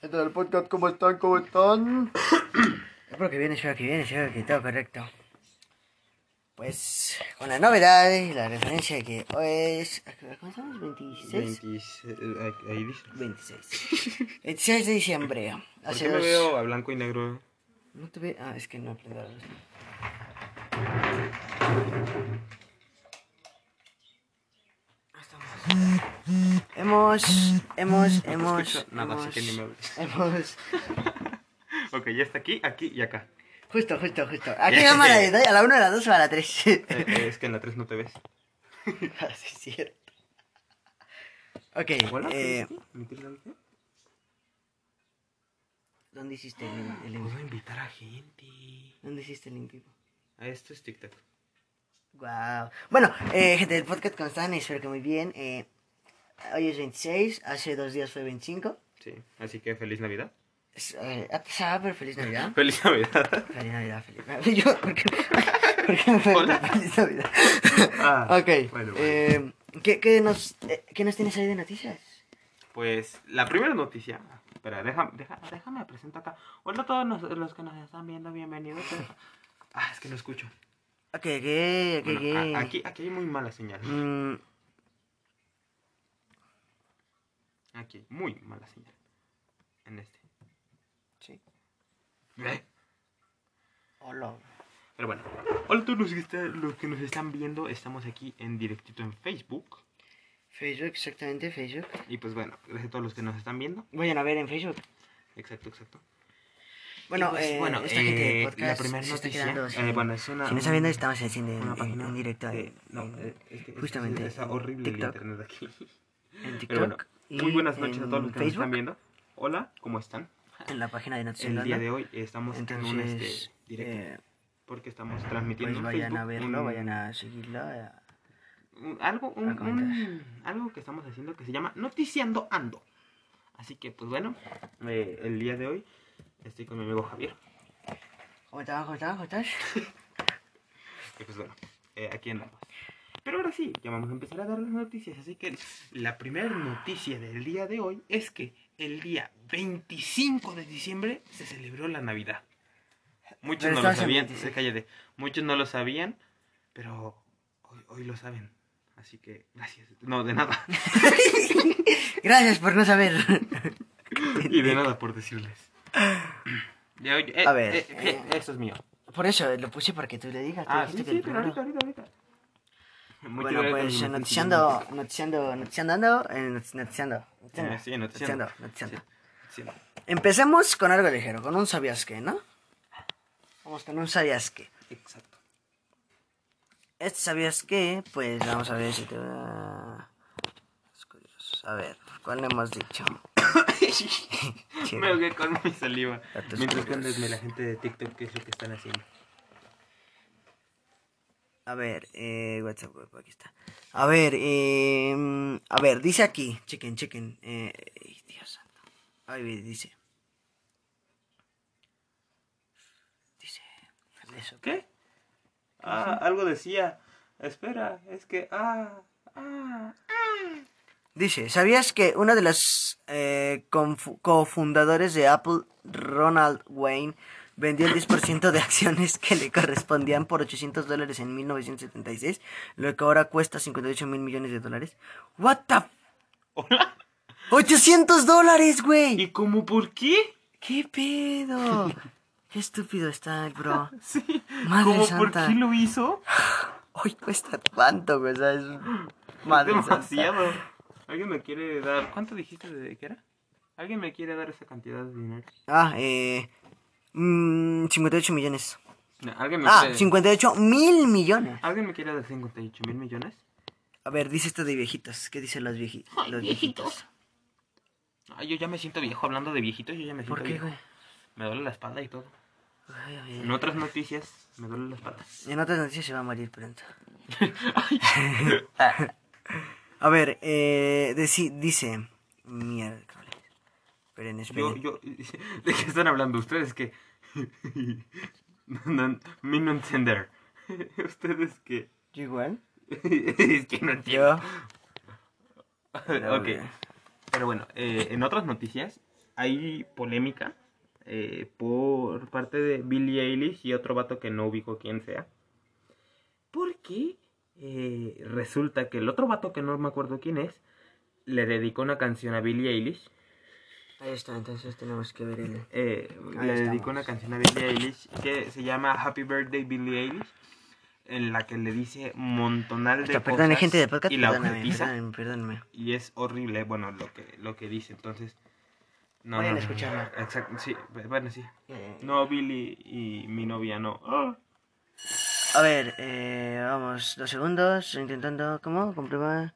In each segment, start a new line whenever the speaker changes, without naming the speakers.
Gente del podcast, ¿cómo están? ¿Cómo están? espero que bien, espero que bien, espero que todo correcto. Pues con la novedad y la referencia de que hoy es. ¿Cómo estamos? ¿26?
26, eh, ahí dice.
26. 26 de diciembre.
¿Por qué me
dos-
veo a blanco y negro?
No te ve. Ah, es que no aprendí la luz. Hemos, hemos,
No
hemos,
escucho nada, así
hemos,
que ni me hables.
hemos,
Ok, ya está aquí, aquí y acá.
justo, justo, justo. ¿A qué cámara le doy? ¿A la 1, a la 2 o a la 3?
Eh, eh, es que en la 3 no te ves.
Ah, sí, es cierto. Ok,
Hola, ¿qué
eh,
la?
¿dónde hiciste el, el en
Puedo invitar a gente.
¿Dónde hiciste el en vivo?
A esto es TikTok.
Wow. Bueno, eh, gente del podcast, ¿cómo están? Espero que muy bien. Eh, hoy es 26, hace dos días fue 25.
Sí, así que feliz Navidad.
Es, eh, ah, ah, pero feliz Navidad.
Feliz Navidad.
Feliz Navidad, feliz Navidad. Yo, ¿por qué, por qué me
Hola.
feliz Navidad?
Ah,
ok,
bueno, bueno.
eh, ¿qué, qué nos, eh, ¿qué nos tienes ahí de noticias?
Pues la primera noticia. Espera, déjame, deja- déjame presento acá. Hola a todos nos- los que nos están viendo, bienvenidos. Ah, es que no escucho.
Ok, ¿qué? ¿Qué?
Bueno,
¿Qué?
a- aquí, aquí hay muy mala señal.
Mm,
Aquí, muy mala señal. En este.
sí.
Eh.
Hola.
Pero bueno, hola a todos los que, está- los que nos están viendo. Estamos aquí en directito en Facebook.
Facebook, exactamente, Facebook.
Y pues bueno, gracias a todos los que nos están viendo.
Vayan a ver en Facebook.
Exacto, exacto.
Bueno,
pues,
eh,
bueno,
esta gente
eh,
podcast
la primera noticia. eh, bueno, es una.
Si no viendo, estamos haciendo en,
una
en-
página
en directo en,
no,
en-
eh, es que- es-
justamente en
horrible el
TikTok.
internet aquí.
en TikTok.
Bueno, muy buenas noches a
en
todos los que nos
Facebook,
están viendo. Hola, ¿cómo están?
En la página de Noticias
El día de hoy estamos en un
Entonces,
este, directo.
eh,
porque estamos transmitiendo
pues
en
vayan a
Facebook
verlo,
un-
vayan a seguirlo. eh,
algo, un-
a
un- algo que estamos haciendo que se llama Noticiando Ando. Así que, pues bueno, eh, el día de hoy estoy con mi amigo Javier.
¿Cómo estás? ¿Cómo estás? ¿Cómo estás?
Y pues bueno, eh, aquí andamos. Pero ahora sí, ya vamos a empezar a dar las noticias. Así que la primera noticia del día de hoy es que el día 25 de diciembre se celebró la Navidad. Muchos
Pero
no lo sabían,
26.
se cállate. Muchos no lo sabían, pero hoy, hoy lo saben. Así que gracias. No, de nada.
Gracias por no saber.
y de nada por decirles. Ya, oye, eh,
A ver,
eh, eh,
eh,
eso es mío.
Por eso lo puse para que tú le digas.
Ah, sí, sí,
que
pero ahorita, ahorita, ahorita. Muchas
Bueno, pues noticiando, noticiando, noticiando, not- noticiando, noticiando,
noticiando.
Empecemos con algo ligero, con un sabías qué, ¿no? Vamos con un sabías qué.
Exacto.
Este sabías qué, pues vamos a ver si te va... Es curioso. A ver, ¿cuál hemos dicho?
Me ahogué con mi saliva. Mientras cuéntenme la gente de TikTok qué es lo que están haciendo.
A ver, eh, WhatsApp, aquí está. A ver, eh, a ver, dice aquí, chequen, chequen. Eh, Dios santo. Ay, ve, dice. Dice. Eso.
¿Qué? Ah, algo decía. Espera, es que. Ah, ah.
Dice, ¿sabías que uno de los eh, cofundadores de Apple, Ronald Wayne, vendió el 10% de acciones que le correspondían por 800 dólares en 1976, lo que ahora cuesta 58 mil millones de dólares? ¿What the?
Hola.
¡800 dólares, güey!
¿Y cómo por qué?
¿Qué pedo? Qué estúpido está el bro.
Sí.
Madre
¿Cómo por
santa.
qué lo hizo?
Hoy cuesta cuánto, güey. O sea, es... Madre santa.
¿Alguien me quiere dar. ¿Cuánto dijiste de qué era? ¿Alguien me quiere dar esa cantidad de dinero?
Ah, eh... mm, 58 millones.
No, ¿Alguien me
Ah,
quiere...
58 mil millones.
¿Alguien me quiere dar 58 mil millones?
A ver, dice esto de viejitos. ¿Qué dicen los, vieji-
Ay,
los viejitos?
Ay, yo ya me siento viejo hablando de viejitos. Yo ya me siento
¿Por qué,
viejo.
güey?
Me duele la espalda y todo.
Ay, ay,
En otras noticias, me duele la espalda.
En otras noticias se va a morir pronto. A ver, eh, deci- dice... Miércoles. Esperen,
Yo,
esperen.
yo, ¿de qué están hablando ustedes? Que. no, me no entender. ¿Ustedes qué?
¿Yo igual?
es que no entiendo.
Yo...
Ok. Pero bueno, eh, en otras noticias, hay polémica eh, por parte de Billie Eilish y otro vato que no ubico quién sea. Porque eh, resulta que el otro vato que no me acuerdo quién es, le dedicó una canción a Billie Eilish.
Ahí está, entonces tenemos que ver el...
Eh, le
estamos.
dedicó una canción a Billie Eilish que se llama Happy Birthday Billie Eilish. En la que le dice montonal de
Esto,
cosas
gente de podcast,
y la objetiza. Y es horrible, bueno, lo que, lo que dice. Entonces, no,
Vayan
no,
a escucharlo.
Exacto, sí, bueno, sí.
Eh,
No, Billy y mi novia no. Ah.
A ver, eh, vamos, dos segundos, intentando, ¿cómo? Comprobar.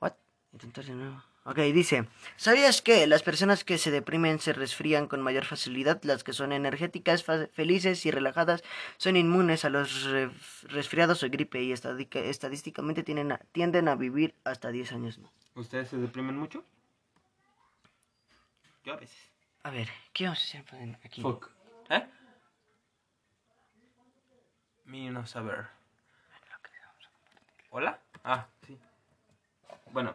¿What? Intentar de nuevo. Ok, dice, ¿sabías que las personas que se deprimen se resfrían con mayor facilidad? Las que son energéticas, felices y relajadas son inmunes a los ref- resfriados o gripe y estadísticamente tienen a- tienden a vivir hasta 10 años más.
¿Ustedes se deprimen mucho? Yo a veces.
A ver, ¿qué vamos a hacer para- aquí?
Fuck. ¿Eh? Mi no saber. ¿Hola? Ah, sí. Bueno,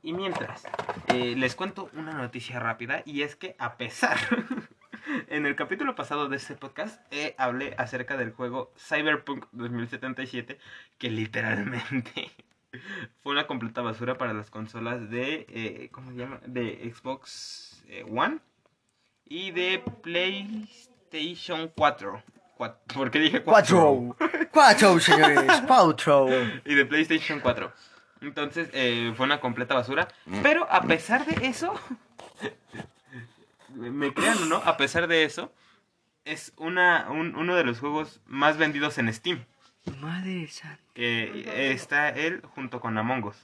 y mientras, eh, les cuento una noticia rápida y es que a pesar, en el capítulo pasado de este podcast, eh, hablé acerca del juego Cyberpunk 2077 que literalmente fue una completa basura para las consolas de, eh, ¿cómo se llama? De Xbox One y de PlayStation 4. Cuat- ¿Por qué dije 4?
Cuatro, cuatro, señores, cuatro.
y de PlayStation 4. Entonces eh, fue una completa basura. Pero a pesar de eso, me crean o no, a pesar de eso, es una, un- uno de los juegos más vendidos en Steam.
Madre santa.
Que está él junto con Among Us.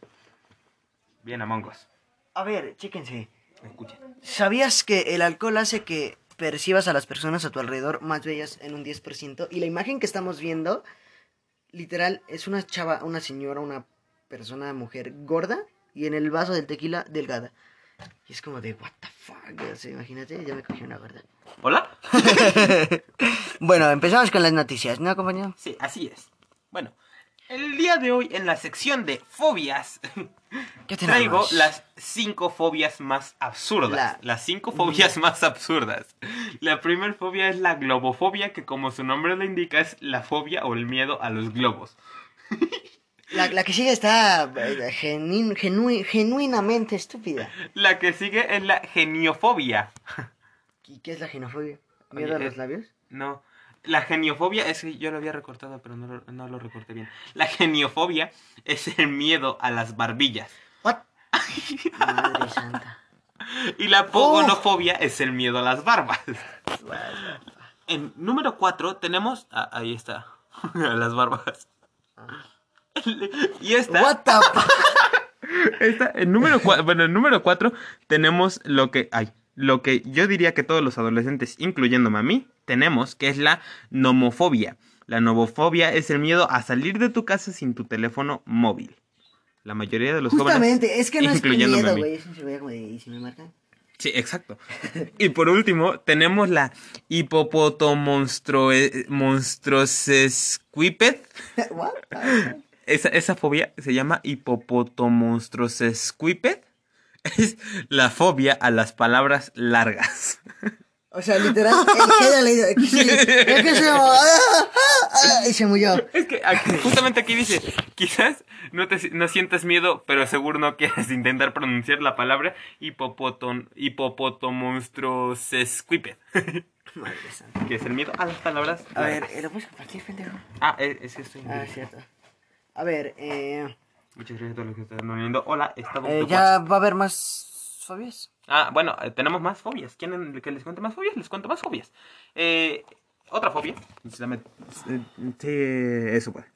Bien, Among Us.
A ver, chéquense.
Escuchen.
¿Sabías que el alcohol hace que percibas a las personas a tu alrededor más bellas en un 10%? Y la imagen que estamos viendo, literal, es una chava, una señora, una persona, mujer gorda y en el vaso del tequila delgada. Y es como de, what the fuck, o sea, imagínate, ya me cogí una gorda.
¿Hola?
Bueno, empezamos con las noticias, ¿no, compañero?
Sí, así es. Bueno, el día de hoy en la sección de fobias
¿Qué
traigo las cinco fobias más absurdas.
La-
Las cinco fobias más absurdas. La primera fobia es la globofobia, que como su nombre lo indica es la fobia o el miedo a los globos.
La, la que sigue está eh, genuin- genui- genuinamente estúpida.
La que sigue es la geniofobia.
¿Y qué es la genofobia? ¿Miedo
Oye,
a los labios?
No, la geniofobia es que yo lo había recortado, pero no lo, no lo recorté bien. La geniofobia es el miedo a las barbillas.
What? Madre santa.
Y la pogonofobia es el miedo a las barbas. En número 4 tenemos. ah, ahí está. a las barbas. y esta.
What the fu-
esta en número 4. Bueno, en número 4 tenemos lo que. Ay. Lo que yo diría que todos los adolescentes, incluyéndome a mí, tenemos, que es la nomofobia. La nomofobia es el miedo a salir de tu casa sin tu teléfono móvil. La mayoría de los
Justamente,
jóvenes,
es que no es miedo, güey. ¿y si me marcan?
Sí, exacto. Y por último, tenemos la.
What?
Esa, esa fobia se llama hipopotomonstrosesquiped. Es la fobia a las palabras largas.
O sea, literal, el leído. Sí, es que se. ¡Ah! ¡Ah! ¡Ah! Y se murió.
Es que aquí- justamente aquí dice, quizás no, te, no sientas miedo, pero seguro no quieres intentar pronunciar la palabra hipopoton, hipopotomonstrosesquiped.
Madre santa.
que es el miedo a las palabras
A ver. ¿eh, ¿lo puedes compartir, pendejo?
Ah, es, es que estoy en
Ah,
vivo.
cierto. A ver, eh.
Muchas gracias a todos los que están viendo. Hola, estamos
eh, ¿Ya va a haber más fobias?
Ah, bueno, eh, tenemos más fobias. ¿Quieren que les cuente más fobias? Les cuento más fobias. Eh, otra fobia. Dame- Sí, eso pues.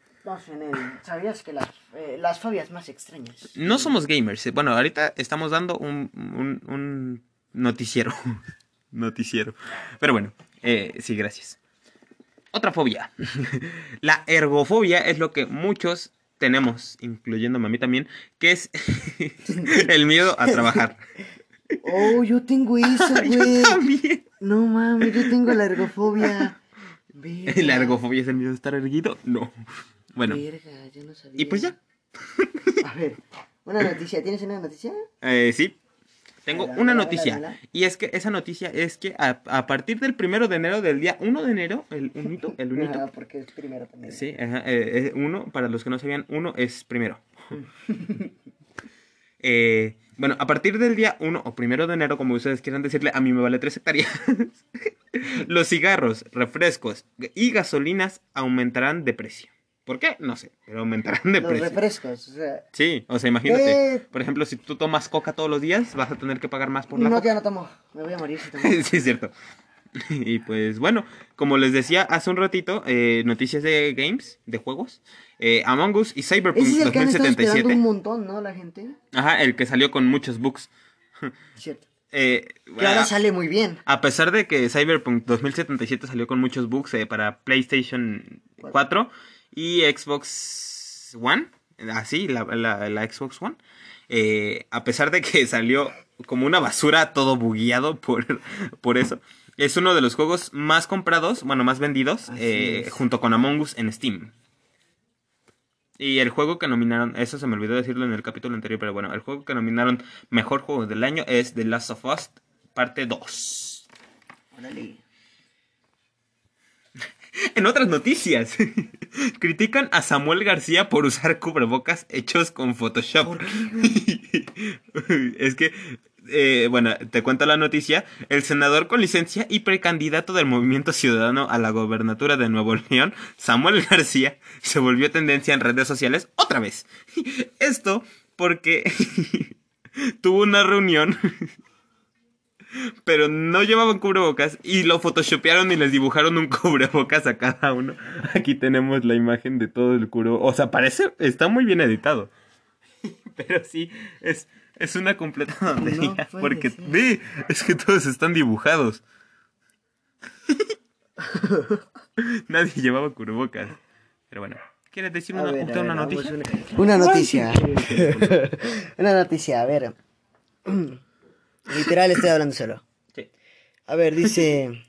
El. ¿Sabías que las, eh, las fobias más extrañas?
No somos gamers. eh. Bueno, ahorita estamos dando un, un, un noticiero. noticiero. Pero bueno, eh, sí, gracias. Otra fobia. La ergofobia es lo que muchos tenemos, incluyéndome a mí también, que es el miedo a trabajar.
Oh, yo tengo eso,
Yo
güey.
también.
No mames, yo tengo la ergofobia. Verga.
¿La ergofobia es el miedo a estar erguido? No. Bueno,
Verga, yo no sabía.
y pues ya.
A ver, una noticia. ¿Tienes una noticia?
Eh, sí. Tengo una noticia. Y es que esa noticia es que a, a partir del primero de enero, del día 1 de enero, el unito, el unito.
Ajá, porque es primero también.
Sí, ajá, eh, eh, uno, para los que no sabían, uno es primero. Eh, bueno, a partir del día 1 o primero de enero, como ustedes quieran decirle, a mí me vale 3 hectáreas. los cigarros, refrescos y gasolinas aumentarán de precio. ¿Por qué? No sé, pero aumentarán de
Los
precio.
refrescos, o sea...
Sí, o sea, imagínate.
Eh.
Por ejemplo, si tú tomas coca todos los días, vas a tener que pagar más por la
No,
coca.
ya no tomo. Me voy a morir si tomo.
sí, es cierto. Y pues bueno, como les decía hace un ratito, eh, noticias de games, de juegos. Eh, Among Us y Cyberpunk
Ese es el que han estado esperando
2077.
un montón, ¿no? La gente.
Ajá, el que salió con muchos bugs.
Cierto.
Eh,
Que ahora sale muy bien.
a pesar de que Cyberpunk 2077 salió con muchos bugs eh, para PlayStation 4 y Xbox One, así, la, la- la Xbox One, eh, a pesar de que salió como una basura todo bugueado por, por eso, es uno de los juegos más comprados, bueno, más vendidos, eh, junto con Among Us en Steam. Y el juego que nominaron, eso se me olvidó decirlo en el capítulo anterior, pero bueno, el juego que nominaron mejor juego del año es The Last of Us parte 2.
Órale.
En otras noticias, critican a Samuel García por usar cubrebocas hechos con Photoshop.
¿Por qué,
es que, eh, bueno, te cuento la noticia. El senador con licencia y precandidato del Movimiento Ciudadano a la gobernatura de Nuevo León, Samuel García, se volvió tendencia en redes sociales otra vez. Esto porque tuvo una reunión pero no llevaban cubrebocas y lo photoshopearon y les dibujaron un cubrebocas a cada uno. Aquí tenemos la imagen de todo el cubrebocas. O sea, parece, está muy bien editado. Pero sí, es, es una completa tontería. porque,
ser.
ve, es que todos están dibujados. Nadie llevaba cubrebocas. Pero bueno, ¿quieres decir una,
ver, a
usted
ver,
una
vamos
noticia?
Una, una noticia. una noticia, a ver. Literal estoy hablando solo.
Sí.
A ver, dice.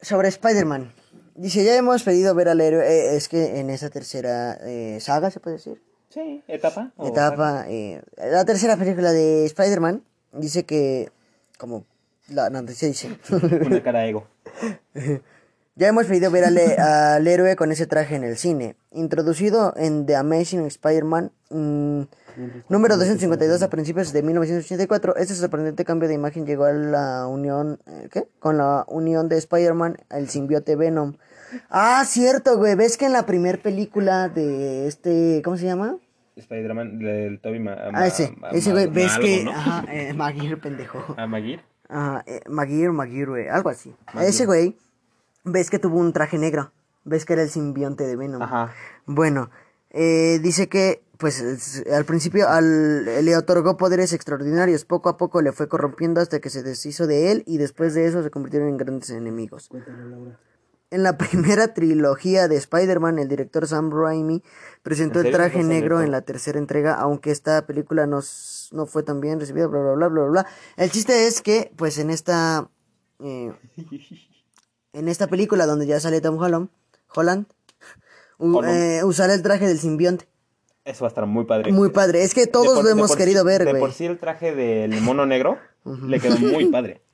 Sobre Spider-Man. Dice, ya hemos pedido ver al héroe. eh, es que en esa tercera eh, saga, se puede decir.
Sí, etapa. o-
Etapa. eh, la tercera película de Spider-Man. Dice que. Como la noticia dice.
Una cara ego.
Ya hemos pedido ver al, al héroe con ese traje en el cine. Introducido en The Amazing Spider-Man mm, número 252 a principios de 1984, este sorprendente cambio de imagen llegó a la unión, eh, ¿qué? Con la unión de Spider-Man, el simbiote Venom. Ah, cierto, güey. ¿Ves que en la primer película de este, ¿cómo se llama?
Spider-Man del Toby Ma
Ah, ese,
Ma-
ese güey. ¿Ves
algo,
que,
¿no?
ajá, eh, Maguire, pendejo.
¿A Maguire?
Ajá, eh, Maguire, Maguire, güey, algo así.
Maguire.
Ese güey, ves que tuvo un traje negro. Ves que era el simbionte de Venom.
Ajá.
Bueno, eh, dice que, pues, es- al principio al, le otorgó poderes extraordinarios. Poco a poco le fue corrompiendo hasta que se deshizo de él y después de eso se convirtieron en grandes enemigos. En la primera trilogía de Spider-Man, el director Sam Raimi presentó
¿En
el traje negro en la tercera entrega, aunque esta película no, no fue tan bien recibida, bla, bla, bla, bla, bla. El chiste es que, pues, en esta... eh, en esta película donde ya sale Tom Holland, Holland u- eh, usar el traje del simbionte.
Eso va a estar muy padre.
Muy padre. Es que todos
por-
lo hemos querido
sí-
ver,
De por
güey.
sí el traje del mono negro le quedó muy padre.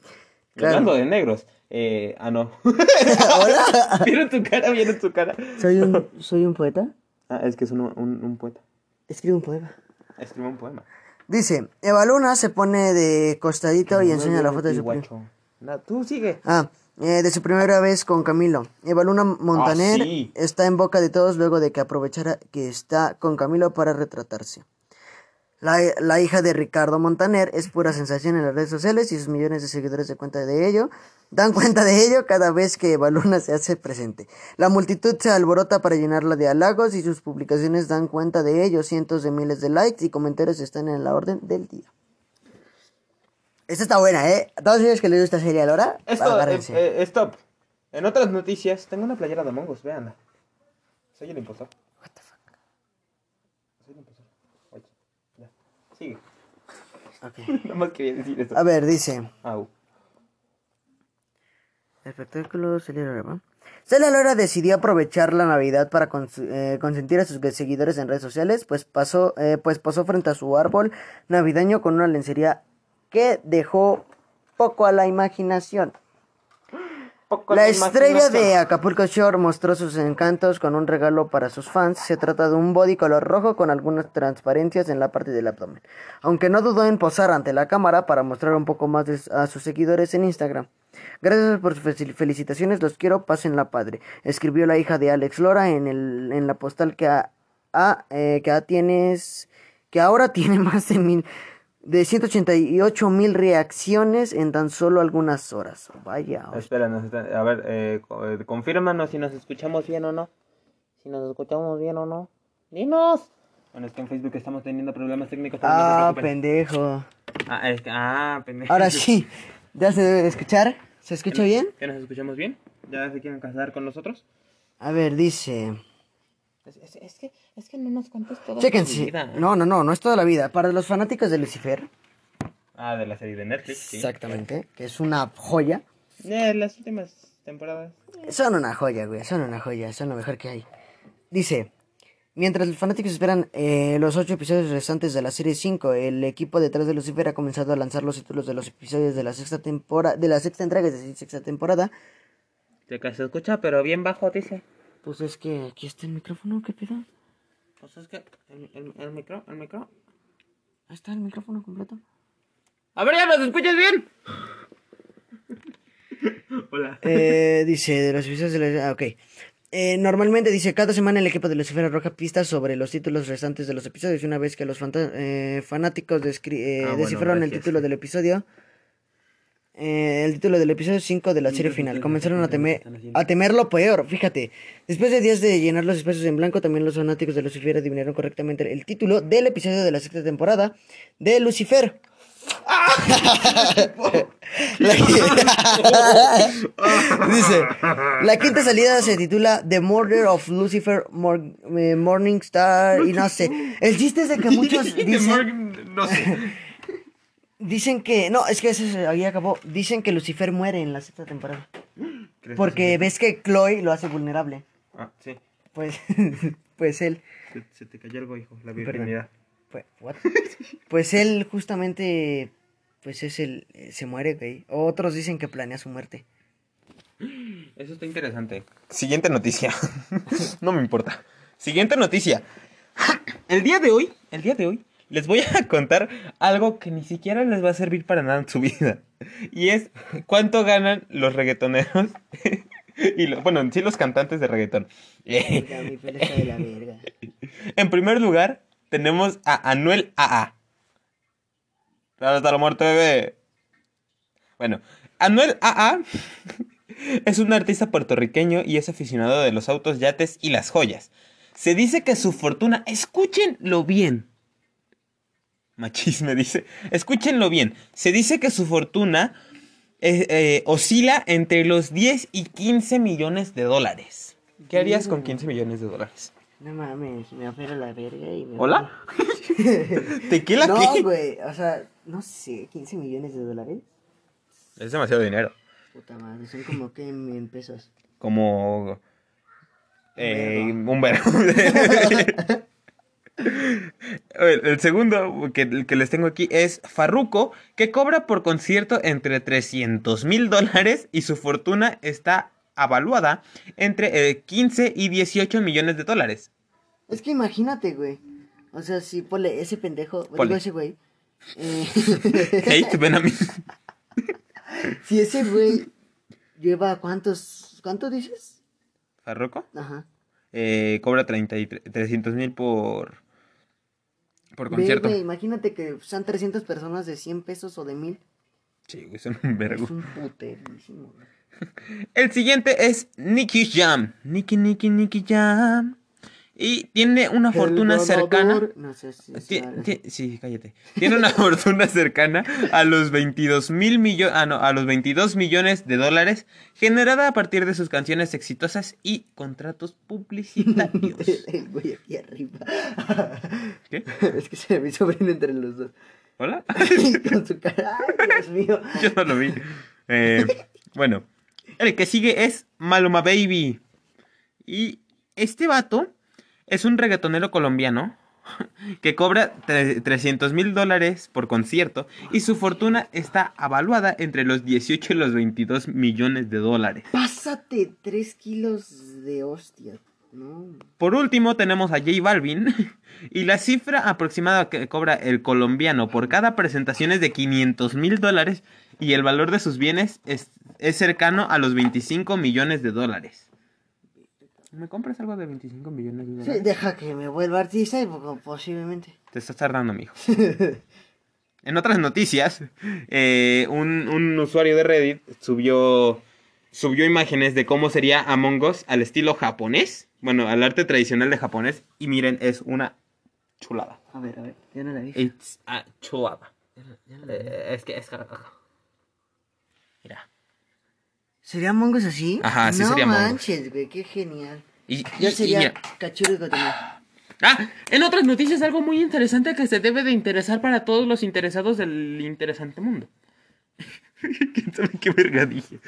Claro.
Hablando de negros. Eh, ah, no.
Hola.
¿Vieron tu cara? ¿Vieron tu cara?
Soy un, soy un poeta.
Ah, es que es un, un, un poeta.
Escribo un poema.
Escribe un poema.
Dice, Eva Luna se pone de costadito y enseña la foto de su prim-
Guacho. Na- Tú sigue.
Ah, eh, de su primera vez con Camilo. Eva Luna Montaner
Ah, sí.
está en boca de todos luego de que aprovechara que está con Camilo para retratarse. La, la hija de Ricardo Montaner es pura sensación en las redes sociales y sus millones de seguidores se cuenta de ello. Dan cuenta de ello cada vez que Eva Luna se hace presente. La multitud se alborota para llenarla de halagos y sus publicaciones dan cuenta de ello. Cientos de miles de likes y comentarios están en la orden del día. Esta está buena, ¿eh? A todos ellos que les gusta serie Lora,
Esto, eh, eh, stop. En otras noticias, tengo una playera de Among Us, veanla. Soy el impostor.
What the fuck?
Soy el impostor. Oye, ya. Sigue.
Ok.
Nada más quería decir eso.
A ver, dice...
Au.
Espectáculo Celia Lora. Celia Lora decidió aprovechar la Navidad para cons- eh, consentir a sus seguidores en redes sociales, pues pasó, eh, pues pasó frente a su árbol navideño con una lencería que dejó poco a la imaginación.
Poco
La estrella de Acapulco Shore mostró sus encantos con un regalo para sus fans. Se trata de un body color rojo con algunas transparencias en la parte del abdomen. Aunque no dudó en posar ante la cámara para mostrar un poco más a sus seguidores en Instagram. Gracias por sus fel- felicitaciones, los quiero, pásenla padre. Escribió la hija de Alex Lora en, el, en la postal que, a, a, eh, que a tienes, que ahora tiene más de mil, de 188 mil reacciones en tan solo algunas horas. Vaya.
Espera, nos está- a ver, eh, eh, confírmanos si nos escuchamos bien o no. Si nos escuchamos bien o no. ¡Dinos! Bueno, es que en Facebook estamos teniendo problemas técnicos. no
Ah,
preocupen.
pendejo.
Ah, es que- ah, pendejo.
Ahora sí, ya se debe de escuchar. ¿Se escucha bien?
¿Ya nos escuchamos bien? ¿Ya se quieren casar con nosotros?
A ver, dice.
Es, es- es que, es que no nos cuentes todo.
Chéquense. No, no, no, no es toda la vida. Para los fanáticos de Lucifer,
Ah, de la serie de Netflix, sí.
exactamente, que es una joya.
Eh, las últimas temporadas.
Son una joya, güey, son una joya, son lo mejor que hay. Dice, mientras los fanáticos esperan eh, los ocho episodios restantes de la serie 5, el equipo detrás de Lucifer ha comenzado a lanzar los títulos de los episodios de la sexta temporada, de la sexta entrega de la sexta temporada.
De que se escucha, pero bien bajo, dice.
Pues es que aquí está el micrófono, ¿qué pedo?
Pues es que el, el, el micro, el micro.
Ahí está el micrófono completo.
A ver, ya nos escuchas bien. Hola.
Eh, dice, de los episodios de la... Ah, ok. Eh, normalmente dice, cada semana el equipo de Lucifer arroja pistas sobre los títulos restantes de los episodios. Y una vez que los fanta- eh, fanáticos descri- eh,
Ah, bueno,
descifraron el título del episodio, eh, el título del episodio 5 de la serie final, comenzaron a, temer, a temer lo peor. Fíjate, después de días de llenar los espacios en blanco, también los fanáticos de Lucifer adivinaron correctamente el título del episodio de la sexta temporada de Lucifer. La- Dice, la quinta salida se titula The Murder of Lucifer Mor- eh, Morningstar y no sé. El chiste es de que muchos dicen,
No sé.
Dicen que, no, es que ese se- ahí acabó. Dicen que Lucifer muere en la sexta temporada.
¿Crees
Porque
que
ves que Chloe lo hace vulnerable.
Ah, sí.
Pues, pues él,
Se, se te cayó algo, hijo. La virginidad.
pues, what? pues él justamente, pues es el, eh, se muere, güey. Otros dicen que planea su muerte.
Eso está interesante. Siguiente noticia. no me importa. Siguiente noticia. El día de hoy, el día de hoy, les voy a contar algo que ni siquiera les va a servir para nada en su vida. Y es cuánto ganan los reggaetoneros. y lo- bueno, en sí los cantantes de reggaetón.
Está.
En primer lugar, tenemos a Anuel AA. Hasta la muerte, bebé. Bueno, Anuel AA es un artista puertorriqueño y es aficionado de los autos, yates y las joyas. Se dice que su fortuna, escúchenlo bien. Machisme dice, escúchenlo bien. Se dice que su fortuna eh, eh, oscila entre los 10 y 15 millones de dólares. ¿Qué harías con 15 millones de dólares?
No mames, me opera la verga y me...
¿Hola? ¿Tequila
No,
qué?
güey, o sea, no sé, 15 millones de dólares.
Es demasiado dinero.
Puta madre, son como que en, pesos.
Como. Eh, un verbo. El segundo que, que les tengo aquí es Farruko, que cobra por concierto entre 300 mil dólares y su fortuna está avaluada entre eh, 15 y 18 millones de dólares.
Es que imagínate, güey. O sea, si ponle ese pendejo,
Ponle.
digo ese güey. eh,
Hate, ven a mí.
si ese güey lleva cuántos, ¿cuánto dices?
Farruko
Ajá.
eh, cobra 300 mil por, por concierto.
güey, imagínate que sean 300 personas de 100 pesos o de 1000.
Sí, güey, son un vergo.
Es un puterísimo, güey.
El siguiente es Nicky Jam. Nicky, Nicky, Nicky Jam. Y tiene una fortuna
El
cercana.
No sé si
sí, cállate. Tiene una fortuna cercana a los 22 mil millones, ah, no, a los 22 millones de dólares generada a partir de sus canciones exitosas y contratos publicitarios.
El güey aquí arriba.
¿Qué?
Es que se mi sobrino entre los dos.
¿Hola?
Con su cara. Ay, Dios mío.
Yo no lo vi. Eh, bueno, el que sigue es Maluma Baby. Y este vato es un reggaetonero colombiano. que cobra 300 mil dólares por concierto y su fortuna está avaluada entre los 18 y los 22 millones de dólares.
Pásate 3 kilos de hostia. No.
Por último tenemos a J Balvin y la cifra aproximada que cobra el colombiano por cada presentación es de 500 mil dólares y el valor de sus bienes es, es cercano a los 25 millones de dólares. ¿Me compras algo de 25 millones de dólares?
Sí, deja que me vuelva artista y po- posiblemente.
Te estás tardando, mijo. en otras noticias, eh, un, un usuario de Reddit subió, subió imágenes de cómo sería Among Us al estilo japonés. Bueno, al arte tradicional de japonés. Y miren, es una chulada.
A ver, a ver, ya no la vi.
It's a chulada.
Ya no- ya no la vi.
Eh, es que es... Mira.
¿Sería Mongos así?
Ajá, sí
no
sería Among Us.
manches, güey, qué genial.
Y,
Yo
y- y
sería
mira.
Cotonel.
Ah, en otras noticias algo muy interesante que se debe de interesar para todos los interesados del interesante mundo. ¿Quién sabe qué verga dije?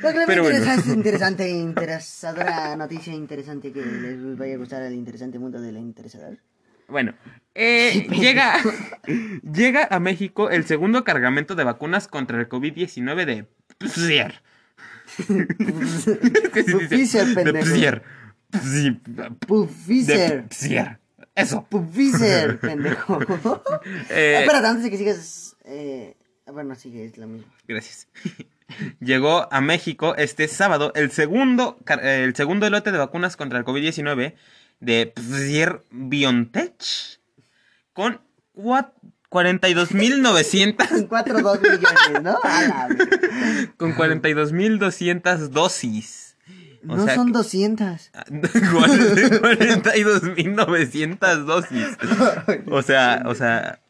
Pues
Pero bueno.
interesante, interesante, interesadora noticia interesante que les vaya a gustar al interesante mundo de la interesadora.
Bueno, eh, llega, llega a México el segundo cargamento de vacunas contra el COVID-19 de Pfizer. De
pendejo.
Pfizer.
Pfizer.
Eso.
Pfizer, pendejo.
Eh,
Espérate, antes de que sigas. Eh, bueno, sigue, es lo mismo.
Gracias. Llegó a México este sábado el segundo, el segundo lote de vacunas contra el COVID-19 de Pfizer BioNTech con cua- 42.900
4 2 millones, ¿no?
Con 42.200 dosis. O
No
sea,
son 200.
42.900 dosis. O sea, o sea,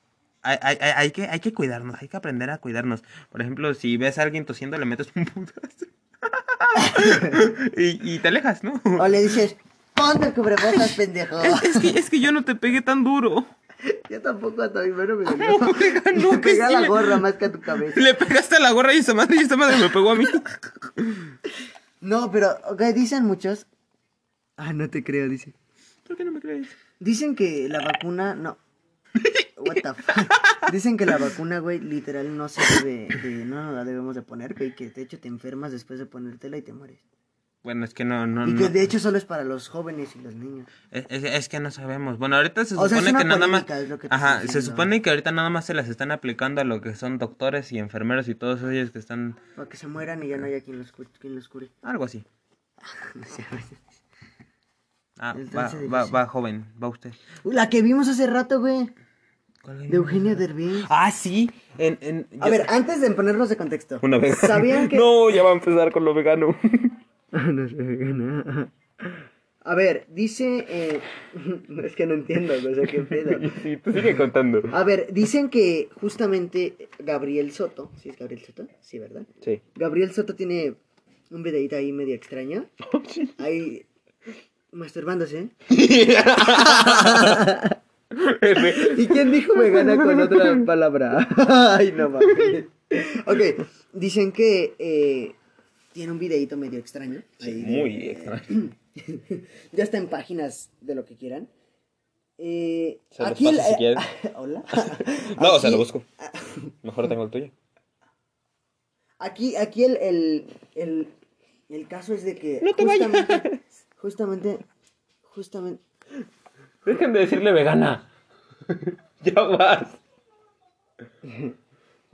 hay, hay- hay- hay que, hay que cuidarnos, hay que aprender a cuidarnos. Por ejemplo, si ves a alguien tosiendo, le metes un putazo. y, y te alejas, ¿no?
O le dices, ponte el cubrebocas, pendejo.
Es, es que, es que yo no te pegué tan duro.
Yo tampoco hasta mi mano me dolió.
No,
Me pega
sí
la gorra más que a tu cabeza.
Le pegaste a la gorra y esa madre y esa madre me pegó a mí.
No, pero, ok, dicen muchos. Ah, no te creo, dice.
¿Por qué no me crees?
Dicen que la vacuna, no. What the fuck? Dicen que la vacuna, güey, literal no se debe, de, no nos la debemos de poner, güey, que de hecho te enfermas después de ponértela y te mueres.
Bueno, es que no, no,
Y
no.
que de hecho solo es para los jóvenes y los niños.
Es, es- es que no sabemos. Bueno, ahorita se
O sea, es
supone
una
que nada más.
polémica, es lo que te
Ajá, se supone que ahorita nada más se las están aplicando a lo que son doctores y enfermeros y todos ellos que están.
Para que se mueran y ya no haya quien los, quien los cure.
Algo así.
No sé.
Ah, va,
Entonces,
va, va joven, va usted.
La que vimos hace rato, güey.
¿Cuál
De Eugenio Derbez.
Ah, sí. En, en,
A ver, antes de ponernos de contexto.
Una vez.
¿Sabían que.?
No, ya va a empezar con lo vegano.
no sé, no. A ver, dice. Eh... es que no entiendo, o sea, qué pedo.
sí, tú sigue contando.
A ver, dicen que justamente Gabriel Soto. ¿Sí es Gabriel Soto? Sí, ¿verdad?
Sí.
Gabriel Soto tiene un videito ahí medio extraño. Ahí. Masturbándose. ¿Y quién dijo vegana con otra palabra? Ay, no mames. Ok, dicen que eh, tiene un videito medio extraño. ahí
Muy extraño.
ya está en páginas de lo que quieran. Eh,
Se los
aquí
si quieren.
Hola.
No, o sea, lo busco. Mejor tengo el tuyo.
Aquí, aquí el, el, el, el caso es de que.
No te
justamente, justamente. Justamente.
Dejen de decirle vegana. ya vas.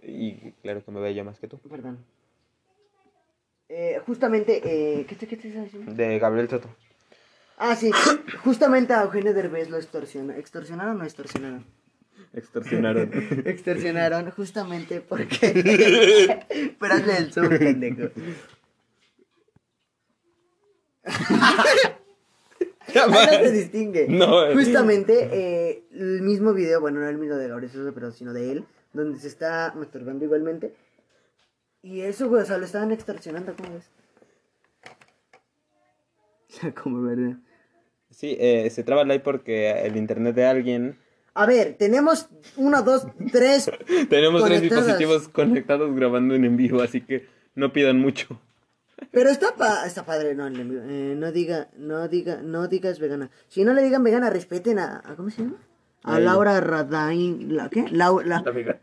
Y claro que me veo yo más que tú.
Perdón. Eh, justamente. Eh, ¿qué, te, ¿Qué te estás diciendo?
De Gabriel Soto.
Ah, sí. Justamente a Eugenio Derbez lo extorsionaron. ¿Extorsionaron o no extorsionaron?
Extorsionaron.
Extorsionaron justamente porque. Pero hazle el zoom, pendejo. Ahí no se distingue.
No, eh.
Justamente eh, el mismo video, bueno, no el mismo de Gabriel Sosa, pero sino de él, donde se está masturbando igualmente. Y eso, güey, o sea, lo estaban extorsionando, ¿cómo ves? O sea, como verdad.
Sí, eh, se traba el like porque el internet de alguien.
A ver, tenemos uno, dos, tres.
Tenemos tres dispositivos conectados grabando en en vivo, así que no pidan mucho.
Pero está, pa está padre, no. Eh, no diga, no diga, no digas vegana. Si no le digan vegana, respeten a, a- ¿cómo se llama? A
Ahí.
Laura Radain. ¿La qué? Lau- la-
La vegana.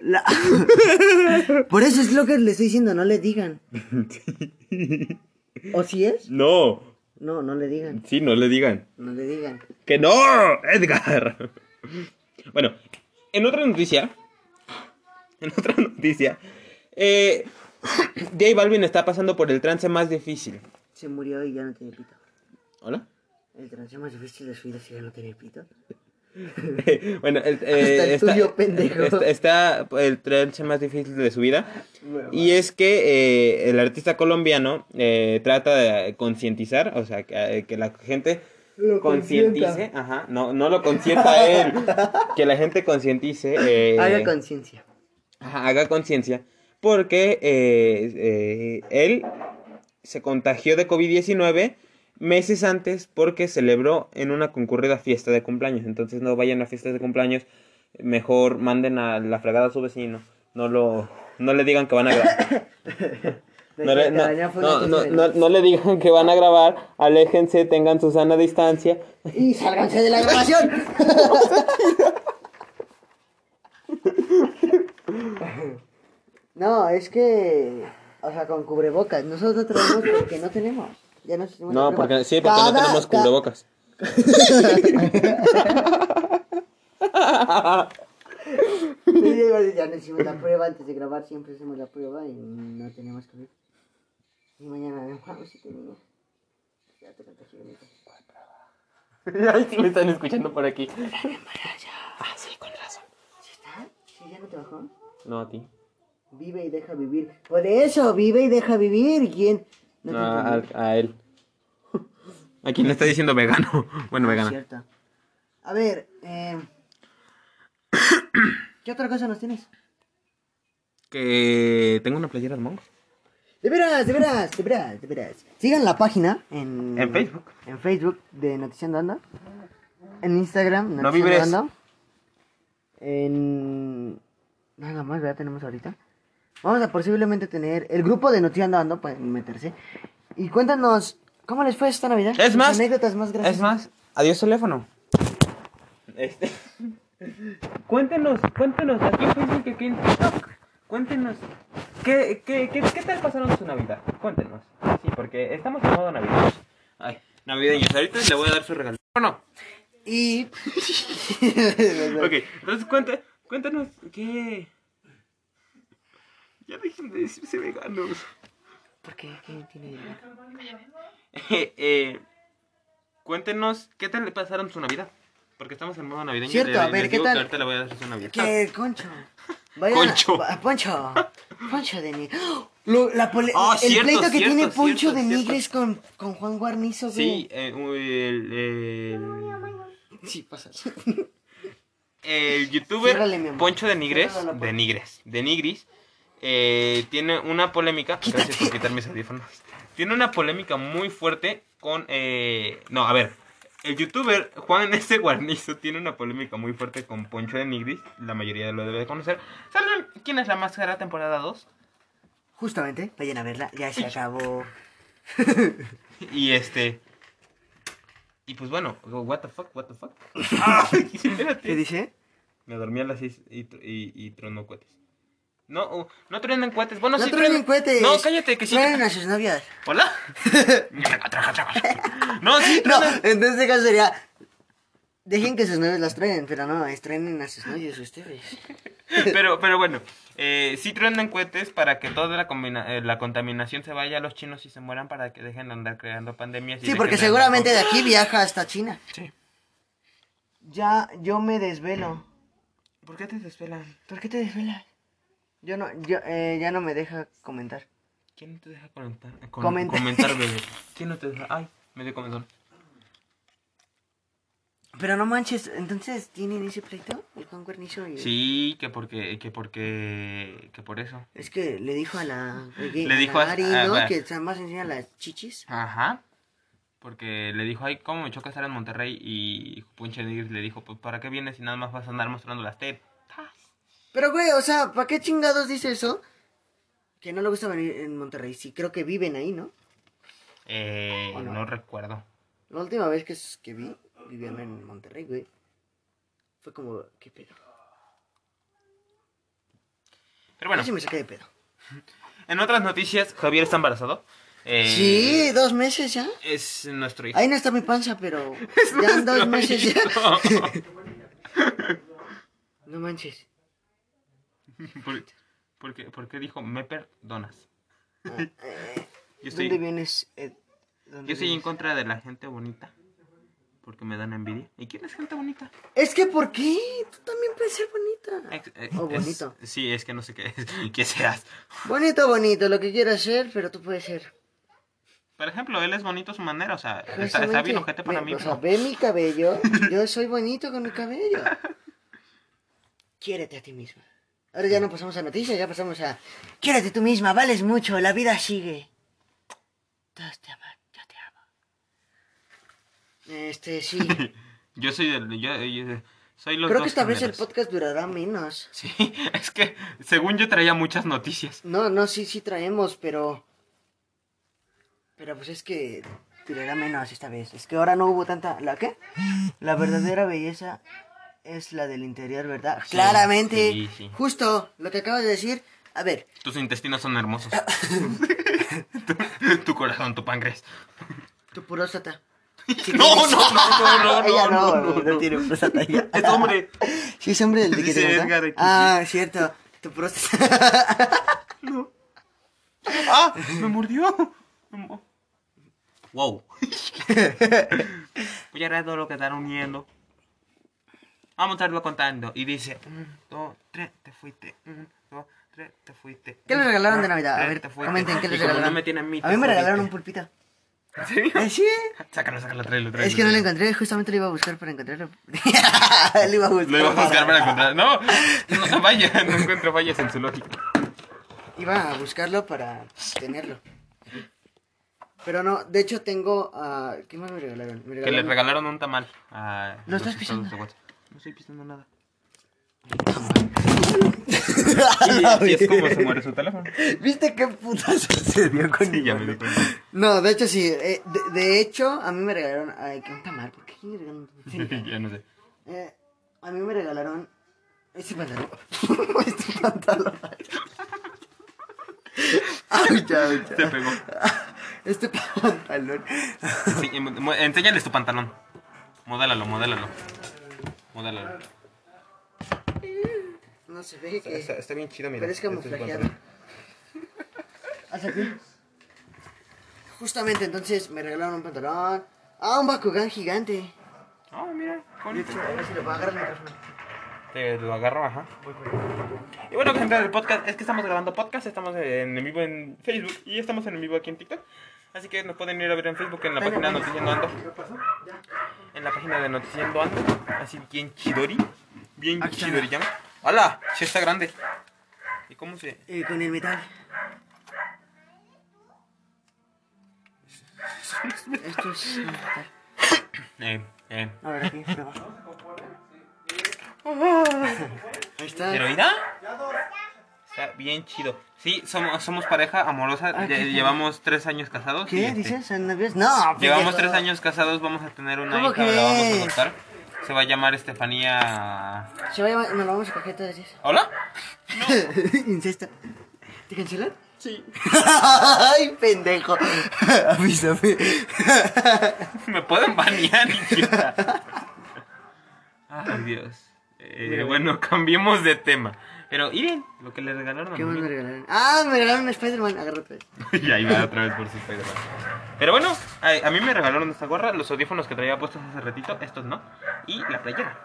La- Por eso es lo que le estoy diciendo, no le digan. ¿O si es?
No,
No, no le digan.
sí, no le digan.
No le digan.
¡Que no, Edgar! Bueno, en otra noticia, en otra noticia, eh, J Balvin está pasando por el trance más difícil.
Se murió y ya no tiene pito.
¿Hola?
El trance más difícil de su vida si ya no tiene pito.
bueno, el, eh,
el
está,
tuyo, pendejo.
está- está el trance más difícil de su vida. Y es que eh, el artista colombiano eh, trata de concientizar, o sea, que, eh, que la gente concientice, ajá, no, no lo consienta él, que la gente concientice. eh,
Haga conciencia.
Ajá, haga conciencia, porque eh, eh, él se contagió de COVID-19 meses antes porque celebró en una concurrida fiesta de cumpleaños. Entonces no vayan a fiestas de cumpleaños, mejor manden a la fregada a su vecino. No lo, no le digan que van a grabar. No le, no, no, le digan que van a grabar, aléjense, tengan su sana distancia.
Y sálganse de la grabación. No, es que. O sea, con cubrebocas. Nosotros no tenemos porque no tenemos. Ya nos hicimos la
No,
prueba.
porque sí, porque no tenemos
ca-
cubrebocas.
Sí, ya nos hicimos la prueba antes de grabar. Siempre hacemos la prueba y no tenemos COVID. Y mañana vamos si tenemos. Ya te contagié, amigo.
Ay, sí me están escuchando por aquí. Ah, sí, con razón.
¿Sí está? ¿Sí ya no te bajó?
No, a ti.
Vive y deja vivir. Por eso, vive y deja vivir. ¿Quién? No
a,
entendí.
a- a él. A quien le está diciendo vegano. Bueno,
Ah,
vegana.
Cierto. A ver, eh... ¿qué otra cosa nos tienes?
Que tengo una playera de Mongo.
De veras, de veras, de veras, de veras. Sigan la página en...
En Facebook.
En Facebook de Noticiando Ando. En Instagram,
No
Noticiando
vibres.
Ando. En... Nada más, ¿verdad? Tenemos ahorita. Vamos a posiblemente tener el grupo de Noticiando Ando, pueden meterse. Y cuéntanos, ¿cómo les fue esta Navidad?
Es más,
anécdotas más graciosas.
Es más, adiós teléfono. Este. cuéntenos, cuéntenos, aquí en Facebook, aquí en TikTok. Cuéntenos. ¿Qué, qué, qué, qué tal pasaron su Navidad? Cuéntenos. Sí, porque estamos en modo navideños. Ay, navideños. Ahorita le voy a dar su regalo. Bueno,
Y...
ok. Entonces cuéntanos qué. Ya dejen de decirse veganos.
¿Por qué? ¿Qué tiene?
Eh, eh, cuéntenos qué tal le pasaron su Navidad. Porque estamos en modo navideño.
Cierto,
le-
a ver, ¿qué tal?
ahorita le voy a dar su Navidad.
Que Concho. Vaya,
Concho.
Poncho. Poncho de Nigres. Lo- la pole-
Ah,
el
cierto,
pleito que
cierto,
tiene Poncho
cierto,
de. Nigres con, con Juan Guarnizo, güey.
Sí, eh, el, el,
Sí, pasa.
el youtuber. Poncho de Nigres, de Nigres, de Nigris, eh, tiene una polémica. Gracias por quitar mis audífonos. Tiene una polémica muy fuerte con. Eh, no, a ver. El youtuber Juan S. Guarnizo tiene una polémica muy fuerte con Poncho de Nigris. La mayoría lo debe de conocer. ¿Saben quién es la máscara temporada 2?
Justamente, vayan a verla. Ya se acabó.
Y este. Y pues bueno, what the fuck, what the fuck. Ay.
¿Qué dice?
Me dormí a las 6 y, tr- y, y tronó cohetes. No, uh, no truenan cohetes. Bueno,
No
sí
truenen cohetes.
No, cállate, que sí.
Truenen a sus novias.
¿Hola? no, sí,
No, entonces este caso sería... Dejen que sus novios las truenen, pero no, estrenen a sus novios ustedes.
Pero, pero bueno, eh, sí truenan cohetes para que toda la, combina- eh, la contaminación se vaya a los chinos y se mueran para que dejen de andar creando pandemias. y
Sí, porque
de
seguramente de aquí viaja hasta China.
Sí.
Ya, yo me desvelo.
¿Por qué te desvelan?
¿Por qué te desvelas? Yo no, yo, eh, ya no me deja comentar.
¿Quién no te deja comentar? Con-
Comenta.
comentar, bebé. ¿Quién no te deja? Ay, me dio comezón.
Pero no manches, entonces tienen ese pleito, el Juan Guarnizo y...
Sí, que porque, que porque, que por eso.
Es que le dijo a la... Le
Le dijo a-
Ari,
a-
¿no?
a-
Que nada más enseña las chichis.
Ajá. Porque le dijo, ay, cómo me choca estar en Monterrey. Y Nigris le dijo, pues, ¿para qué vienes si nada más vas a andar mostrando las tetas?
Pero, güey, o sea, ¿para qué chingados dice eso? Que no le gusta venir en Monterrey. Sí, creo que viven ahí, ¿no?
Eh,
¿O no?
no recuerdo.
La última vez que, que vi, vivían en Monterrey, güey. fue como, ¿qué pedo?
Pero bueno,
sí me saqué de pedo.
en otras noticias, Javier está embarazado. Eh,
Sí, dos meses ya.
Es nuestro hijo.
Ahí no está mi panza, pero ya en dos meses ya. No manches.
¿Por, por qué, por qué dijo me perdonas?
Eh,
Yo estoy,
¿Dónde vienes?
Yo estoy en contra de la gente bonita. Porque me dan envidia. ¿Y quién es gente bonita?
Es que, ¿por qué? Tú también puedes ser bonita.
Ex- eh,
O
es-
bonito.
sí, es que no sé qué, qué seas.
Bonito, bonito, lo que quieras ser, pero tú puedes ser.
Por ejemplo, él es bonito a su manera. O sea, está, bien ojete para
ve-
mí.
O sea, ve mi cabello. Yo soy bonito con mi cabello. Quiérete a ti misma. Ahora ya no pasamos a noticias, ya pasamos a. Quiérete tú misma, vales mucho, la vida sigue. Todos te aman, yo te amo. Este, sí.
Yo soy del. Yo, yo- soy los
Creo
dos
que esta vez el podcast durará menos.
Sí, es que según yo traía muchas noticias.
No, no, sí, sí traemos, pero. Pero pues es que durará menos esta vez. Es que ahora no hubo tanta. ¿La qué? La verdadera belleza es la del interior, ¿verdad?
Sí,
Claramente.
sí, sí.
Justo lo que acabas de decir. A ver,
Tus intestinos son hermosos. tu, tu corazón, tu páncreas.
tu próstata.
No, no, no, no, no,
Ella
no,
no,
no,
no, tiene próstata ella.
Es hombre.
Sí, es hombre del de que te?
Edgar aquí.
Ah, cierto. Tu próstata.
¡Ah! ¡Me mordió! ¡Wow! Pues ya era todo lo que están uniendo. Vamos a estarlo contando. Y dice: un, dos, tres, te fuiste. Un, dos, tres, te fuiste.
¿Qué
Un,
regalaron de Navidad? A ver,
te fuiste.
comenten, ¿qué
como
regalaron?
no me tienen a mí,
A
te
mí me regalaron un pulpito.
¿En serio?
Eh, sí.
Sácalo, sácalo, tráelo, tráelo.
Es que no lo encontré, justamente lo iba a buscar para encontrarlo. lo iba a buscar.
Lo iba a buscar para encontrar. No, no, vaya, no encuentro fallas en su lógica.
Iba a buscarlo para tenerlo. Pero no, de hecho tengo. ah, ¿Qué más me regalaron? Me
Que le
regalaron.
un tamal a
¿Lo estás
WhatsApp. No estoy pisando nada.
Y
Y es como se muere su teléfono.
¿Viste qué puta sucedió con
Sí, ya me.
No, de hecho sí. eh, de, de hecho, a mí me regalaron. Ay, que un tamal. ¿Por qué me regalaron un tamal?
ya no sé.
Eh, a mí me regalaron este pantalón. este pantalón. Ay, aucha.
Se pegó.
Este pantalón.
Sí, enséñales tu pantalón. Modélalo, modélalo. Modélalo.
No se ve que.
Está, está bien chido, mira.
Pero es. Haz aquí. Justamente entonces me regalaron un pantalón. Ah, un Bakugan gigante.
Ah, mira, qué bonito.
A ver si lo puedo agarrar el micrófono.
Te lo agarro, ajá. Y bueno, gente del podcast, es que estamos grabando podcast, estamos en, en vivo en Facebook y estamos en vivo aquí en TikTok. Así que nos pueden ir a ver en Facebook en la página de Noticiando Ando. En la página de Noticiando Ando. Así bien chidori. Bien chidori llama. ¡Hala! Sí está grande. ¿Y cómo se...?
Eh, con el metal. Esto es metal.
Eh, eh.
A ver, aquí, prueba. Ahí está.
¿Pero mira? Está bien chido. Sí, somos, somos pareja amorosa.
Ah,
llevamos tres años casados. y,
¿Qué
este,
dices? ¿Son novios? No,
Llevamos tres años casados, vamos a tener una
¿Cómo
hija, la vamos a
crees?
adoptar. Se va a llamar Estefanía.
Se va a llamar, nos lo vamos a coger todos días.
¿Hola?
Incesto. ¿Te cancelan?
Sí.
Ay, pendejo. Avísame.
Me pueden banear, idiota. Ay, Dios. Eh, bueno, cambiemos de tema. Pero, miren, lo que le regalaron a
¿Qué más me regalaron? Ah, me regalaron un Spider-Man. Agárrate.
y ahí va otra vez por su Spider-Man. Pero bueno, a, a mí me regalaron esta gorra, los audífonos que traía puestos hace ratito, estos no, y la playera.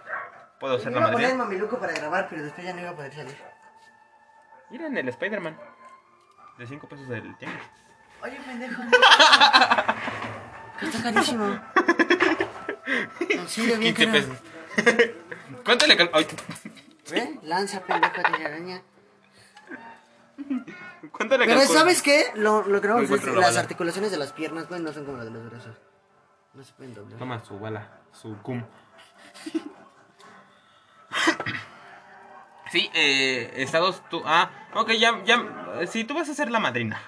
Puedo ser la
iba a poner mamiluco para grabar, pero después ya no iba a poder salir.
Miren el Spider-Man. De 5 pesos del tianguis.
Oye, pendejo. está carísimo. Bien
15
caro.
pesos. ¿Cuánto le cal- ay,
¿Ve? Lanza, pendejo, araña.
¿Cuánto le
Pero
calculo?
¿sabes qué? Lo, lo que no es las
bala.
articulaciones de las piernas, güey, no son como las de los brazos. No se pueden doblar.
Toma su bala, su cum. Sí, eh, Estados tú. Ah, ok, ya, ya. Si tú vas a ser la madrina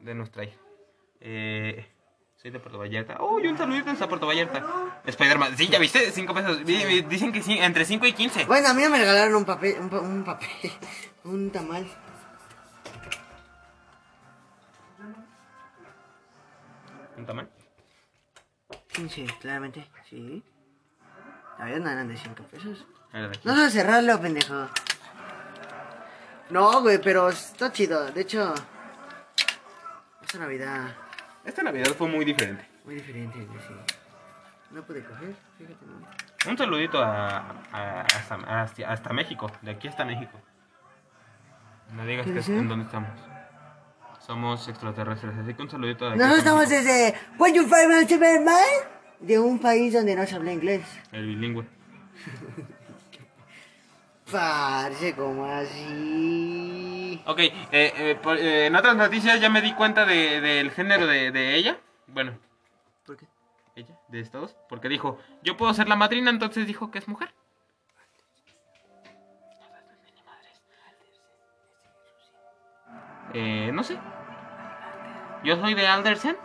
de nuestra hija. Eh, Soy de Puerto Vallarta. Uy, un saludito hasta Puerto Vallarta. Spider-Man. Sí, ya viste, 5 pesos. Di- di- Dicen que sí, entre 5 y 15.
Bueno, a mí me regalaron un papel, un, pa- un papel, un tamal.
¿Un tamal?
15, claramente, sí. La verdad no eran de 5 pesos.
Era de aquí.
No vas a cerrarlo, pendejo. No, güey, pero está chido. De hecho, esta Navidad
Esta Navidad fue muy diferente.
muy diferente, sí. No pude coger, fíjate.
Un saludito a, a- hasta, hasta, hasta México, de aquí hasta México. No digas
¿Qué
que es en dónde estamos. Somos extraterrestres, así que un saludito aquí
Nosotros estamos desde When You Find de un país donde no se habla inglés.
El bilingüe.
Parece como así.
Ok, eh, eh, por- eh, en otras noticias ya me di cuenta de- del género de, de ella. Bueno,
¿Por qué?
ella, de estos. Porque dijo, yo puedo ser la madrina, entonces dijo que es mujer. Eh, no sé. Yo soy de Aldersen.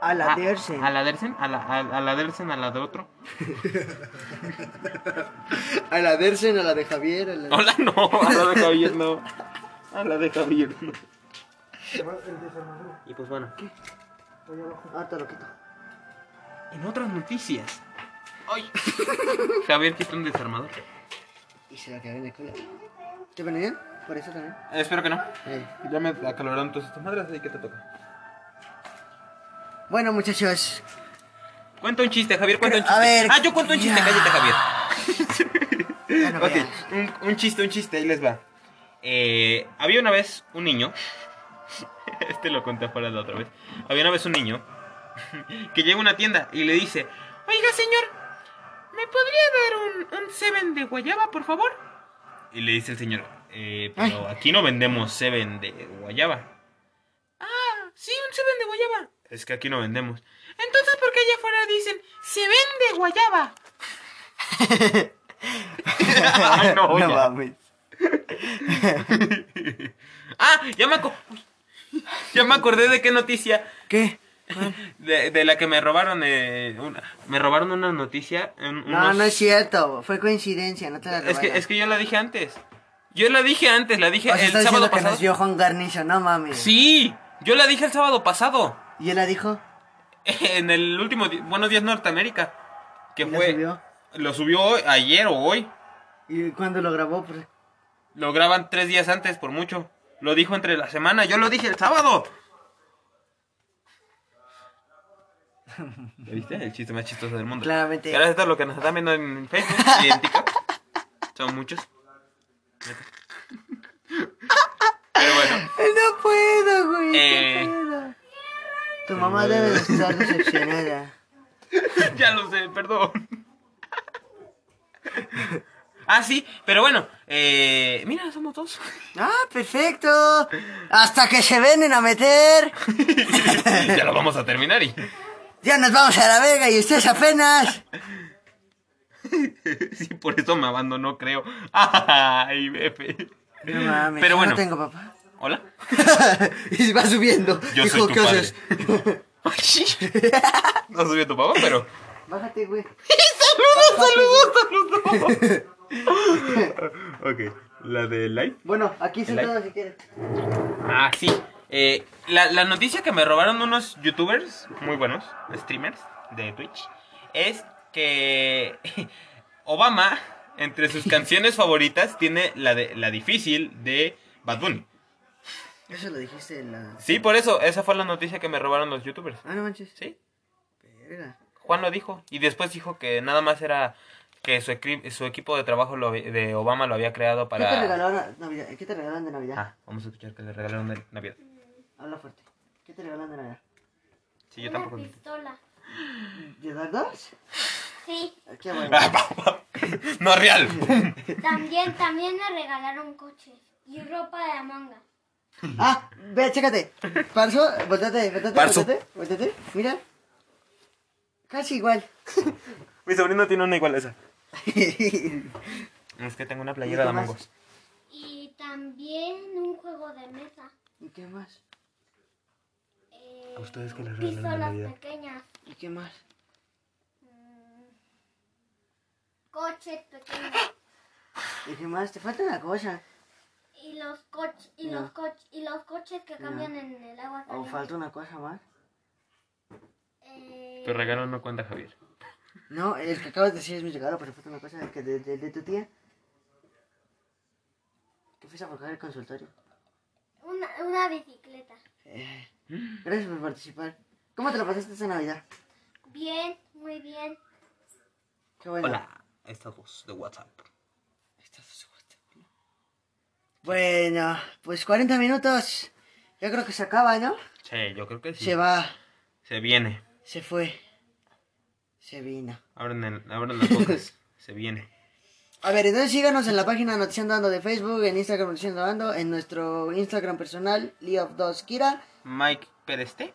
A la
A-
Dersen.
A la Dersen, a la, a, a la Dersen, a la de otro.
A la Dersen, a la de Javier. A la...
Hola, no, a la de Javier no. A la de Javier. Y pues bueno,
Ah, te lo quito.
en otras noticias. Ay. Javier quita un desarmador.
Y se la quedé en el culo. ¿Te ven bien? Por eso también.
Eh, espero que no.
Eh.
Ya me acaloraron todas estas madres, así que te toca.
Bueno, muchachos.
Cuenta un chiste, Javier, cuenta un chiste.
a ver,
ah, yo cuento un chiste,
ya.
cállate, Javier.
Ya no
Ok, un, un chiste, un chiste, ahí les va. Eh, había una vez un niño. Este lo conté afuera la otra vez. Había una vez un niño que llega a una tienda y le dice: Oiga, señor, ¿me podría dar un, un Seven de guayaba, por favor? Y le dice el señor: "Eh, Pero aquí no vendemos Seven de guayaba. Ah, sí, un Seven de guayaba. Es que aquí no vendemos. Entonces, ¿por qué allá afuera dicen se vende guayaba? Ay, no,
mames.
Ah, ya me, ya me acordé de qué noticia.
¿Qué?
De, de la que me robaron. eh, una- me robaron una noticia. un-
No,
unos-
no es cierto. Fue coincidencia, no te la
es que, es que yo la dije antes. Yo la dije antes, la dije
O sea,
el sábado
que
pasado.
nos dio Juan Garnizo, no mames.
Sí, yo la dije el sábado pasado.
¿Y él la dijo?
En el último Buenos Días Norteamérica. Que
¿Y la
fue.
subió?
Lo subió ayer o hoy.
¿Y cuándo lo grabó? Pues,
Lo graban tres días antes, por mucho. Lo dijo entre la semana. Yo lo dije el sábado. ¿Ya viste? El chiste más chistoso del mundo.
Claramente.
Gracias a todo lo que nos están viendo en Facebook y en TikTok. Son muchos. Pero bueno.
No puedo, güey.
Eh.
No puedo. Tu mamá debe de estar decepcionada.
ya lo sé, perdón. Ah, sí, pero bueno, eh, mira, somos dos.
Ah, perfecto. Hasta que se venen a meter.
ya lo vamos a terminar y...
Ya nos vamos a la verga y ustedes apenas.
Sí, por eso me abandonó, creo. Ay, bebé.
No mames.
Pero bueno.
No tengo papá.
¿Hola?
y va subiendo.
Yo
Hijo,
soy tu
¿qué
padre. No subió tu papá, pero...
Bájate, güey.
¡Saludos, saludos, saludos! ok, la de live.
Bueno, aquí sentado si quieres.
Ah, sí. Eh, la, la noticia que me robaron unos youtubers muy buenos, streamers de Twitch, es que Obama, entre sus canciones favoritas, tiene la, de, la difícil de Bad Bunny.
Eso lo dijiste en la.
Sí, por eso, esa fue la noticia que me robaron los youtubers.
Ah, no manches.
Sí,
Verga.
Juan lo dijo. Y después dijo que nada más era que su, su equipo de trabajo lo- de Obama lo había creado
¿Qué te
para...
regalaron Navidad? ¿Qué te regalaron de Navidad?
Ah, vamos a escuchar que le regalaron de Navidad.
Habla fuerte. ¿Qué te regalaron de Navidad?
Sí, yo
Una
tampoco.
pistola.
¿De dar dos?
Sí.
Ah, Qué bueno.
no es real.
También, también me regalaron coches y ropa de manga.
Ah, ve, chécate. Parso, volteate, volteate,
Parso.
volteate, volteate. Mira. Casi igual.
Mi sobrino tiene una igual a esa. Es que tengo una playera
¿Y
de mangos.
Y también un juego de mesa.
¿Y qué más?
Eh,
¿A ustedes qué les
pistolas pequeñas.
¿Y qué más?
Coches pequeños.
¿Y qué más? Te falta una cosa.
Y los coches y
No.
los coches y los coches que cambian en el agua
¿O falta una cosa más?
Eh,
Tu regalo no cuenta, Javier.
No, el que acabas de decir es mi regalo, pero falta una cosa que de, de, de tu tía. Que fuiste a forjar el consultorio.
una, una bicicleta.
Eh, gracias por participar. ¿Cómo te lo pasaste esta Navidad?
Bien, muy bien.
Qué bueno.
Hola, esta voz de WhatsApp.
Bueno, pues 40 minutos. Yo creo que se acaba, ¿no?
Sí, yo creo que sí.
Se va,
Se viene.
se fue, se vino.
Abren, el, abren las bocas. Se viene.
A ver, entonces síganos en la página Noticiando Ando de Facebook, en Instagram Noticiando Ando, en nuestro Instagram personal, Leof2Kira,
Mike Pereste.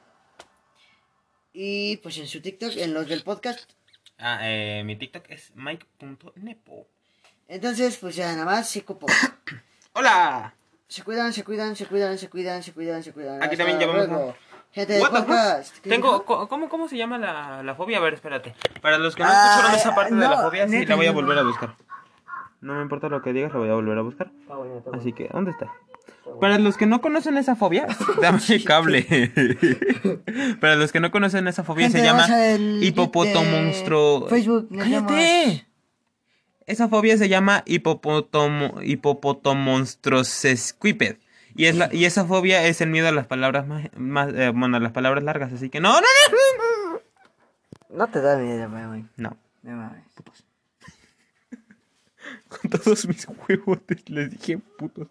y pues en su TikTok, en los del podcast.
Ah, eh, mi TikTok es mike.nepo.
Entonces, pues ya nada más, se cupo.
¡Hola!
Se cuidan, se cuidan, se cuidan, se cuidan, se cuidan, se cuidan.
Aquí
Hasta
también llevamos. Tengo, ¿cómo, ¿Cómo se llama la, la fobia? A ver, espérate. Para los que no
Ah,
escucharon esa parte de la fobia, sí, la voy a volver a buscar. No me importa lo que digas, la voy a volver a buscar.
Está bueno, está bueno.
Así que, ¿dónde está? Para los que no conocen esa fobia, dame el cable. Para los que no conocen esa fobia,
Gente,
se llama hipopoto monstruo.
Facebook,
¡Cállate! Esa fobia se llama hipopotomo, hipopotomonstrosesquiped. Y, es la, y esa fobia es el miedo a las palabras más, más eh, bueno, a las palabras largas. Así que no, no, no.
No te da miedo, güey.
No.
No mames.
Con todos mis huevos les dije putos.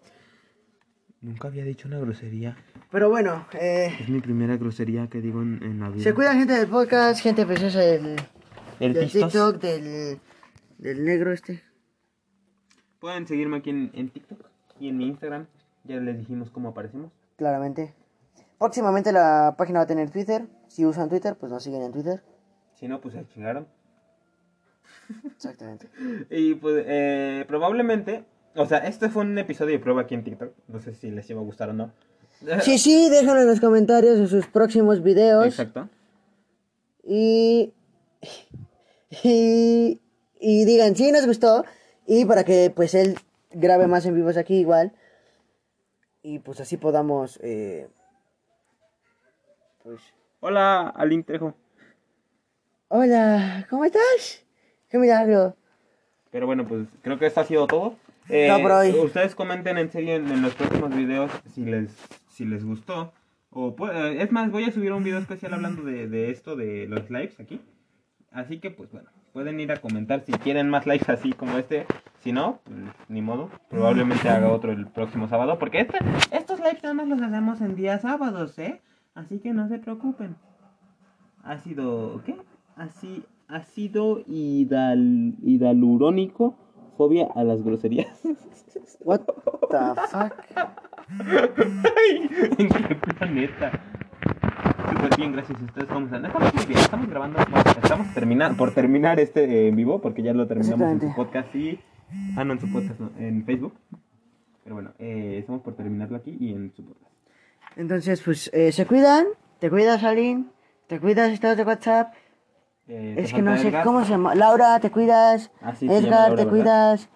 Nunca había dicho una grosería.
Pero bueno, eh,
Es mi primera grosería que digo en, en la vida.
se cuidan gente del podcast, gente preciosa del,
El
del. TikTok, del, del negro este.
Pueden seguirme aquí en, en TikTok y en mi Instagram. Ya les dijimos cómo aparecemos.
Claramente. Próximamente la página va a tener Twitter. Si usan Twitter, pues nos siguen en Twitter.
Si no, pues se chingaron.
Exactamente.
Y pues eh, probablemente, o sea, este fue un episodio de prueba aquí en TikTok. No sé si les iba a gustar o no.
Sí, sí, déjenlo en los comentarios de sus próximos videos.
Exacto.
Y, y, y digan si nos gustó. Y para que pues él grabe más en vivos aquí igual. Y pues así podamos... eh, pues...
Hola, Alin Trejo.
Hola, ¿cómo estás? ¡Qué milagro!
Pero bueno, pues creo que esto ha sido todo. Eh,
No, por hoy.
Ustedes comenten en serio en, en los próximos videos si les, si les gustó. O pu- eh, es más, voy a subir un video especial hablando de, de esto, de los lives aquí. Así que pues bueno, pueden ir a comentar si quieren más lives así como este. Si no, pues, ni modo. Probablemente haga otro el próximo sábado. Porque este- estos lives nada más los hacemos en días sábados, ¿eh? Así que no se preocupen. Ácido, ¿qué? Así, ácido hidal, hidalurónico, fobia a las groserías.
What the fuck?
¿En qué planeta? Súper bien, gracias a ustedes. ¿Cómo están? Estamos muy bien, estamos grabando, estamos terminar, por terminar este eh, en vivo, porque ya lo terminamos en su podcast y... Ah, no, en su podcast, no, en Facebook. Pero bueno, eh, estamos por terminarlo aquí y en su podcast.
Entonces, pues, eh, se cuidan. Te cuidas, Aline. Te cuidas, estás de WhatsApp.
Eh,
Es que no sé
Edgar.
cómo se llama. Laura, te cuidas.
Ah, sí,
Edgar,
Laura,
te
¿verdad?
cuidas.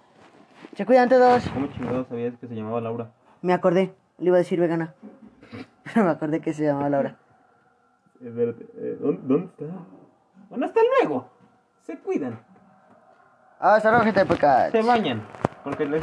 Se cuidan todos.
¿Cómo chingados sabías que se llamaba Laura?
Me acordé. Le iba a decir vegana. Pero me acordé que se llamaba Laura.
Espérate, eh, ¿dónde, ¿dónde está? Bueno, hasta luego. Se cuidan.
Hasta luego, gente de podcast.
Se bañan. Porque les